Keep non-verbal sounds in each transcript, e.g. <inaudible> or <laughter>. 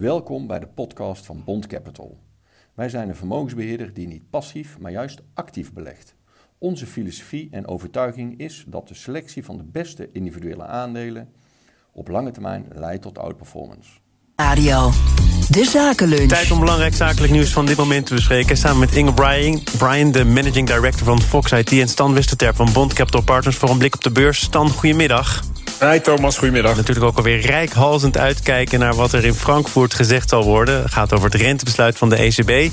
Welkom bij de podcast van Bond Capital. Wij zijn een vermogensbeheerder die niet passief, maar juist actief belegt. Onze filosofie en overtuiging is dat de selectie van de beste individuele aandelen op lange termijn leidt tot outperformance. Radio. De Zakenlunch. Tijd om belangrijk zakelijk nieuws van dit moment te bespreken. Samen met Inge Bryan, Brian, de managing director van Fox IT... en Stan Westerterp van Bond Capital Partners voor een blik op de beurs. Stan, goedemiddag. Hi Thomas, goedemiddag. Natuurlijk ook alweer rijkhalzend uitkijken naar wat er in Frankfurt gezegd zal worden. Het gaat over het rentebesluit van de ECB.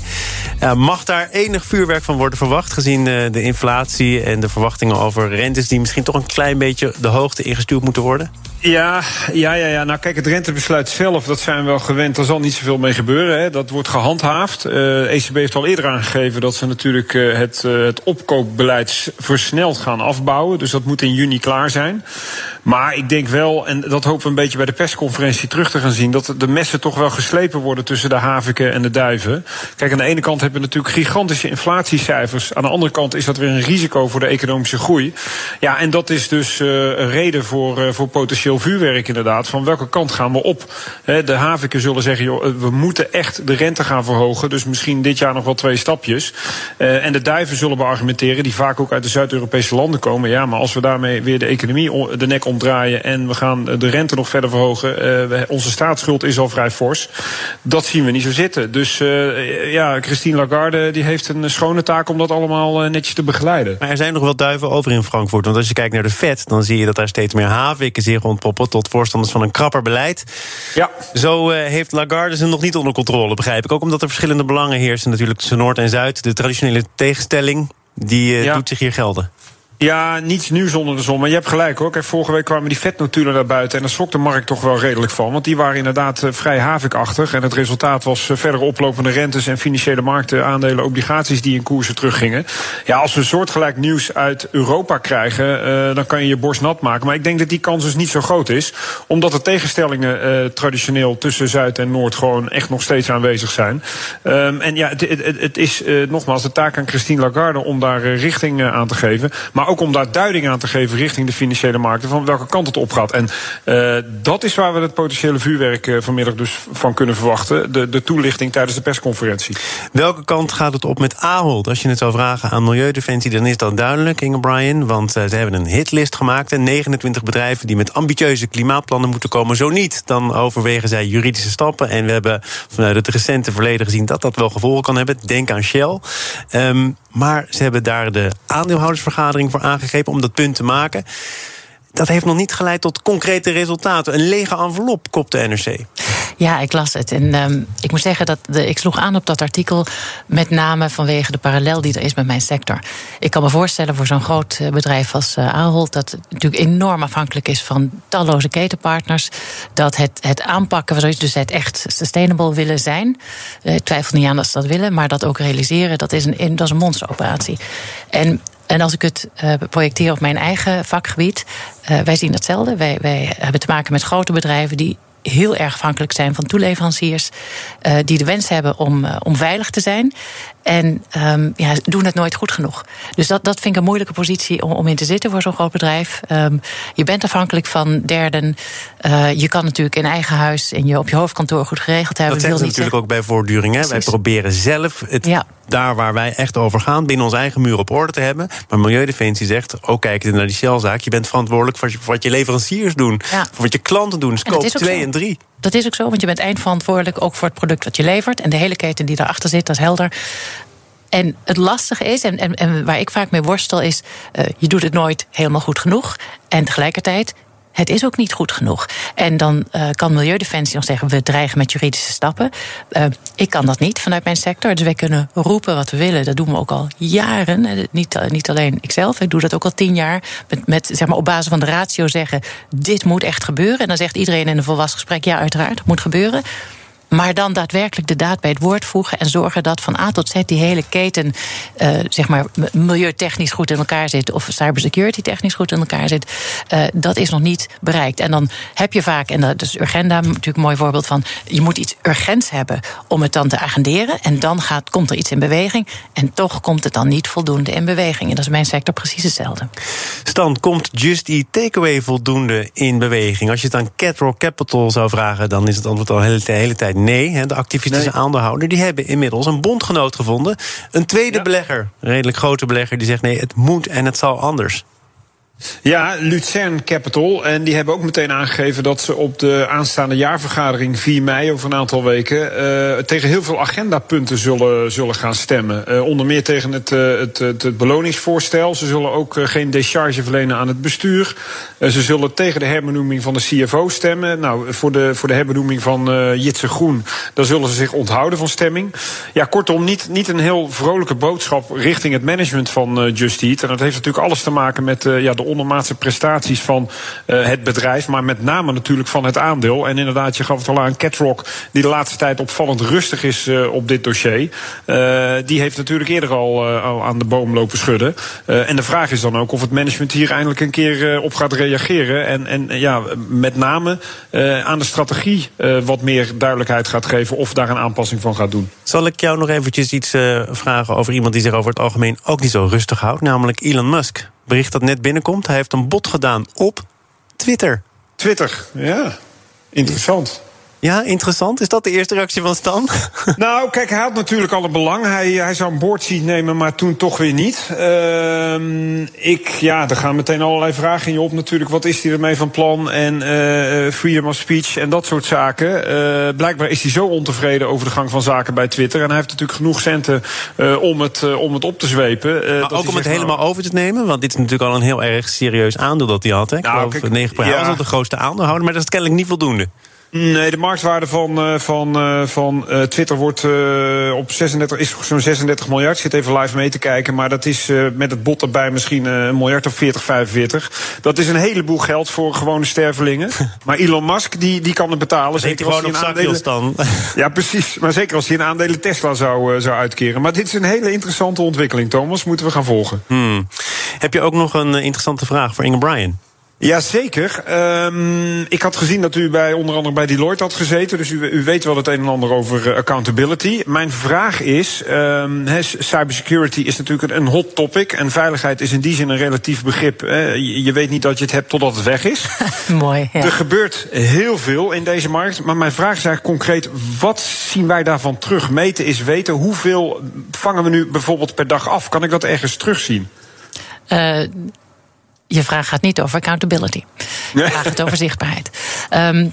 Mag daar enig vuurwerk van worden verwacht... gezien uh, de inflatie en de verwachtingen over rentes... die misschien toch een klein beetje de hoogte ingestuurd moeten worden? Ja, ja, ja, ja. Nou kijk, het rentebesluit zelf, dat zijn we wel gewend. Er zal niet zoveel mee gebeuren. Hè. Dat wordt gehandhaafd. De ECB heeft al eerder aangegeven dat ze natuurlijk uh, het, uh, het opkoopbeleid versneld gaan afbouwen. Dus dat moet in juni klaar zijn. Maar ik denk wel, en dat hopen we een beetje bij de persconferentie terug te gaan zien, dat de messen toch wel geslepen worden tussen de haviken en de duiven. Kijk, aan de ene kant hebben we natuurlijk gigantische inflatiecijfers. Aan de andere kant is dat weer een risico voor de economische groei. Ja, en dat is dus een reden voor, voor potentieel vuurwerk inderdaad. Van welke kant gaan we op? De haviken zullen zeggen, joh, we moeten echt de rente gaan verhogen. Dus misschien dit jaar nog wel twee stapjes. En de duiven zullen beargumenteren, die vaak ook uit de Zuid-Europese landen komen. Ja, maar als we daarmee weer de economie de nek omdraaien en we gaan de rente nog verder verhogen. Uh, onze staatsschuld is al vrij fors. Dat zien we niet zo zitten. Dus ja, Christine Lagarde die heeft een schone taak om dat allemaal netjes te begeleiden. Maar er zijn nog wel duiven over in Frankfurt. Want als je kijkt naar de Fed, dan zie je dat daar steeds meer haviken zich rondpoppen tot voorstanders van een krapper beleid. Ja. Zo heeft Lagarde ze nog niet onder controle, begrijp ik. Ook omdat er verschillende belangen heersen natuurlijk tussen Noord en Zuid. De traditionele tegenstelling, die ja. doet zich hier gelden. Ja, niets nieuws onder de zon. Maar je hebt gelijk hoor. Vorige week kwamen die vetnotulen naar buiten. En daar schrok de markt toch wel redelijk van. Want die waren inderdaad uh, vrij havikachtig. En het resultaat was uh, verder oplopende rentes en financiële markten, aandelen, obligaties die in koersen teruggingen. Ja, als we soortgelijk nieuws uit Europa krijgen, uh, dan kan je je borst nat maken. Maar ik denk dat die kans dus niet zo groot is. Omdat de tegenstellingen traditioneel tussen Zuid en Noord gewoon echt nog steeds aanwezig zijn. Um, en ja, het, het, het is nogmaals de taak aan Christine Lagarde om daar richting aan te geven. Maar ook om daar duiding aan te geven richting de financiële markten van welke kant het op gaat. En uh, dat is waar we het potentiële vuurwerk uh, vanmiddag dus van kunnen verwachten. De, de toelichting tijdens de persconferentie. Welke kant gaat het op met Ahold? Als je het zou vragen aan Milieudefensie, dan is dat duidelijk, Inge Brian. Want uh, ze hebben een hitlist gemaakt. En 29 bedrijven die met ambitieuze klimaatplannen moeten komen. Zo niet, dan overwegen zij juridische stappen. En we hebben vanuit het recente verleden gezien dat dat wel gevolgen kan hebben. Denk aan Shell. Um, maar ze hebben daar de aandeelhoudersvergadering voor aangegrepen om dat punt te maken. Dat heeft nog niet geleid tot concrete resultaten. Een lege envelop, kopt de NRC. Ja, ik las het. En um, ik moet zeggen dat ik sloeg aan op dat artikel. Met name vanwege de parallel die er is met mijn sector. Ik kan me voorstellen voor zo'n groot eh, bedrijf als uh, dat natuurlijk enorm afhankelijk is van talloze ketenpartners. Dat het, het aanpakken dus het echt sustainable willen zijn. Uh, ik twijfel niet aan dat ze dat willen. Maar dat ook realiseren, dat is een, dat is een monsteroperatie. En en als ik het projecteer op mijn eigen vakgebied, wij zien hetzelfde. Wij, wij hebben te maken met grote bedrijven die heel erg afhankelijk zijn van toeleveranciers. Uh, die de wens hebben om, uh, om veilig te zijn. En um, ja, doen het nooit goed genoeg. Dus dat, dat vind ik een moeilijke positie om, om in te zitten voor zo'n groot bedrijf. Um, je bent afhankelijk van derden. Uh, je kan natuurlijk in eigen huis en je op je hoofdkantoor goed geregeld hebben. Dat we natuurlijk ook bij voortduring. Hè? Wij proberen zelf het, ja. Daar waar wij echt over gaan, binnen onze eigen muur op orde te hebben. Maar Milieudefensie zegt, ook kijk naar die Shell-zaak. Je bent verantwoordelijk voor wat je leveranciers doen. Ja. Voor wat je klanten doen. Scope 2 en 3. Dat is ook zo, want je bent eindverantwoordelijk ook voor het product wat je levert. En de hele keten die daarachter zit, dat is helder. En het lastige is, en, en, en waar ik vaak mee worstel, is: uh, je doet het nooit helemaal goed genoeg. En tegelijkertijd het is ook niet goed genoeg. En dan uh, kan Milieudefensie nog zeggen: we dreigen met juridische stappen. Uh, ik kan dat niet vanuit mijn sector. Dus wij kunnen roepen wat we willen. Dat doen we ook al jaren. Niet, niet alleen ikzelf, ik doe dat ook al tien jaar. Met, met zeg maar, op basis van de ratio zeggen: dit moet echt gebeuren. En dan zegt iedereen in een volwassen gesprek: ja, uiteraard, het moet gebeuren. Maar dan daadwerkelijk de daad bij het woord voegen en zorgen dat van A tot Z die hele keten, uh, zeg maar, milieutechnisch goed in elkaar zit of cybersecurity technisch goed in elkaar zit, uh, dat is nog niet bereikt. En dan heb je vaak, en dat is Urgenda natuurlijk een mooi voorbeeld van, je moet iets urgents hebben om het dan te agenderen. En dan gaat, komt er iets in beweging. En toch komt het dan niet voldoende in beweging. En dat is mijn sector precies hetzelfde. Stan, komt Just Eat Takeaway voldoende in beweging? Als je het aan Catrock Capital zou vragen, dan is het antwoord al de hele, de hele tijd Nee, de activistische Nee. aandeelhouder, die hebben inmiddels een bondgenoot gevonden. Een tweede Ja. belegger, een redelijk grote belegger, die zegt nee, het moet en het zal anders. Ja, Lucerne Capital. En die hebben ook meteen aangegeven dat ze op de aanstaande jaarvergadering 4 mei, over een aantal weken, eh, tegen heel veel agendapunten zullen, zullen gaan stemmen. Eh, onder meer tegen het, eh, het, het, het beloningsvoorstel. Ze zullen ook geen decharge verlenen aan het bestuur. Ze zullen tegen de herbenoeming van de CFO stemmen. Nou, voor de, voor de herbenoeming van Jitse Groen, daar zullen ze zich onthouden van stemming. Ja, kortom, niet, niet een heel vrolijke boodschap richting het management van Just. En dat heeft natuurlijk alles te maken met ja, de ondermaatse prestaties van eh, het bedrijf, maar met name natuurlijk van het aandeel. En inderdaad, je gaf het al aan, Catrock, die de laatste tijd opvallend rustig is eh, op dit dossier. eh, die heeft natuurlijk eerder al, al aan de boom lopen schudden. En de vraag is dan ook of het management hier eindelijk een keer op gaat reageren. En, en ja, met name aan de strategie wat meer duidelijkheid gaat geven of daar een aanpassing van gaat doen. Zal ik jou nog eventjes iets vragen over iemand die zich over het algemeen ook niet zo rustig houdt, namelijk Elon Musk. Bericht dat net binnenkomt, hij heeft een bod gedaan op Twitter. Twitter, ja. Interessant. Ja, interessant. Is dat de eerste reactie van Stan? <laughs> Nou, kijk, hij had natuurlijk al een belang. Hij, hij zou een boardseat nemen, maar toen toch weer niet. Ehm, ik, ja, er gaan meteen allerlei vragen in je op natuurlijk. Wat is hij ermee van plan? En eh, freedom of speech en dat soort zaken. Eh, blijkbaar is hij zo ontevreden over de gang van zaken bij Twitter. En hij heeft natuurlijk genoeg centen eh, om, het, om het op te zwepen. Maar dat ook om het helemaal nou, over te nemen, want dit is natuurlijk al een heel erg serieus aandeel dat hij had. Hè? Ik Nou, geloof kijk, 9 Hij ja. was al de grootste aandeelhouder, maar dat is kennelijk niet voldoende. Nee, de marktwaarde van, eh, van, eh, van eh, Twitter wordt op 36, is zo'n 36 miljard. Ik zit even live mee te kijken. Maar dat is met het bot erbij misschien een miljard of 40, 45. Dat is een heleboel geld voor gewone stervelingen. <laughs> maar Elon Musk, die, die kan het betalen. Als gewoon hij een zakjes dan? Ja, precies. Maar zeker als hij een aandelen Tesla zou, zou uitkeren. Maar dit is een hele interessante ontwikkeling, Thomas. Moeten we gaan volgen. Hmm. Heb je ook nog een interessante vraag voor Inge Bryan? Jazeker. Ehm ik had gezien dat u bij onder andere bij Deloitte had gezeten. Dus u, u weet wel het een en ander over eh, accountability. Mijn vraag is: um, cybersecurity is natuurlijk een, hot topic. En veiligheid is in die zin een relatief begrip. hè. je, je weet niet dat je het hebt totdat het weg is. <laughs> Mooi. Ja. Er gebeurt heel veel in deze markt. Maar mijn vraag is eigenlijk concreet: wat zien wij daarvan terug? Meten is weten. Hoeveel vangen we nu bijvoorbeeld per dag af? Kan ik dat ergens terugzien? Eh, je vraag gaat niet over accountability. Je vraag gaat over <laughs> zichtbaarheid. Ehm,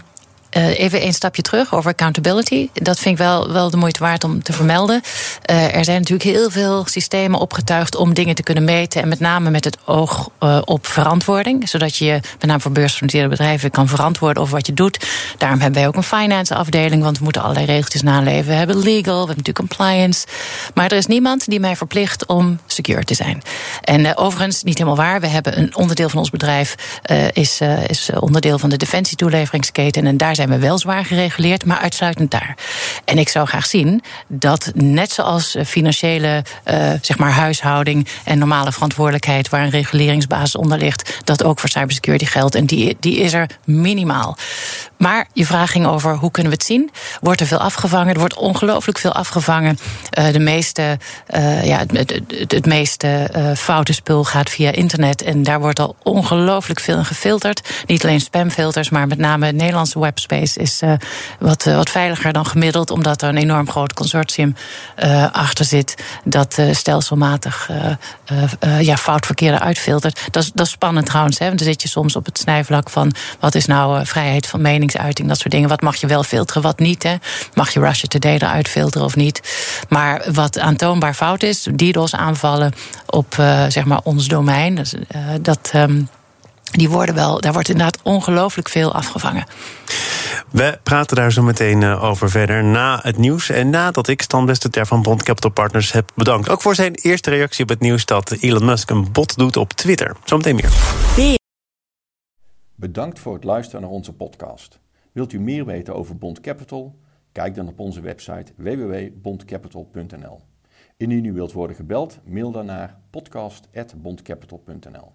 eh, even een stapje terug over accountability. Dat vind ik wel, wel de moeite waard om te vermelden. Eh, er zijn natuurlijk heel veel systemen opgetuigd om dingen te kunnen meten. En met name met het oog eh, op verantwoording. Zodat je, met name voor beursgenoteerde bedrijven, kan verantwoorden over wat je doet. Daarom hebben wij ook een finance afdeling, want we moeten allerlei regeltjes naleven. We hebben legal, we hebben natuurlijk compliance. Maar er is niemand die mij verplicht om secure te zijn. En overigens, niet helemaal waar. We hebben een onderdeel van ons bedrijf, is, is onderdeel van de defensietoeleveringsketen. En daar zijn we wel zwaar gereguleerd, maar uitsluitend daar. En ik zou graag zien dat net zoals eh, financiële eh, zeg maar huishouding en normale verantwoordelijkheid, waar een reguleringsbasis onder ligt, dat ook voor cybersecurity geldt. En die, die is er minimaal. Maar je vraag ging over hoe kunnen we het zien? Wordt er veel afgevangen? Er wordt ongelooflijk veel afgevangen. Eh, de meeste, eh, ja, het, het, meeste eh, foute spul gaat via internet. En daar wordt al ongelooflijk veel in gefilterd. Niet alleen spamfilters, maar met name het Nederlandse webspace is wat, wat veiliger dan gemiddeld. Omdat er een enorm groot consortium achter zit. Dat stelselmatig ja, foutverkeer uitfiltert. Dat is, dat is spannend trouwens. Hè? Want dan zit je soms op het snijvlak van wat is nou vrijheid van meningsuiting, dat soort dingen. Wat mag je wel filteren, wat niet? Hè? Mag je Russia Today eruit filteren of niet? Maar wat aantoonbaar fout is, DDoS-aanvallen op eh, zeg maar ons domein, dus, eh, dat. ehm, die worden wel, daar wordt inderdaad ongelooflijk veel afgevangen. We praten daar zo meteen eh, over verder na het nieuws. En nadat ik Stan Westerter van Bond Capital Partners heb bedankt. Ook voor zijn eerste reactie op het nieuws dat Elon Musk een bot doet op Twitter. Zometeen meer. Bedankt voor het luisteren naar onze podcast. Wilt u meer weten over Bond Capital? Kijk dan op onze website www.bondcapital.nl. Indien u wilt worden gebeld, mail dan naar podcast.bondcapital.nl.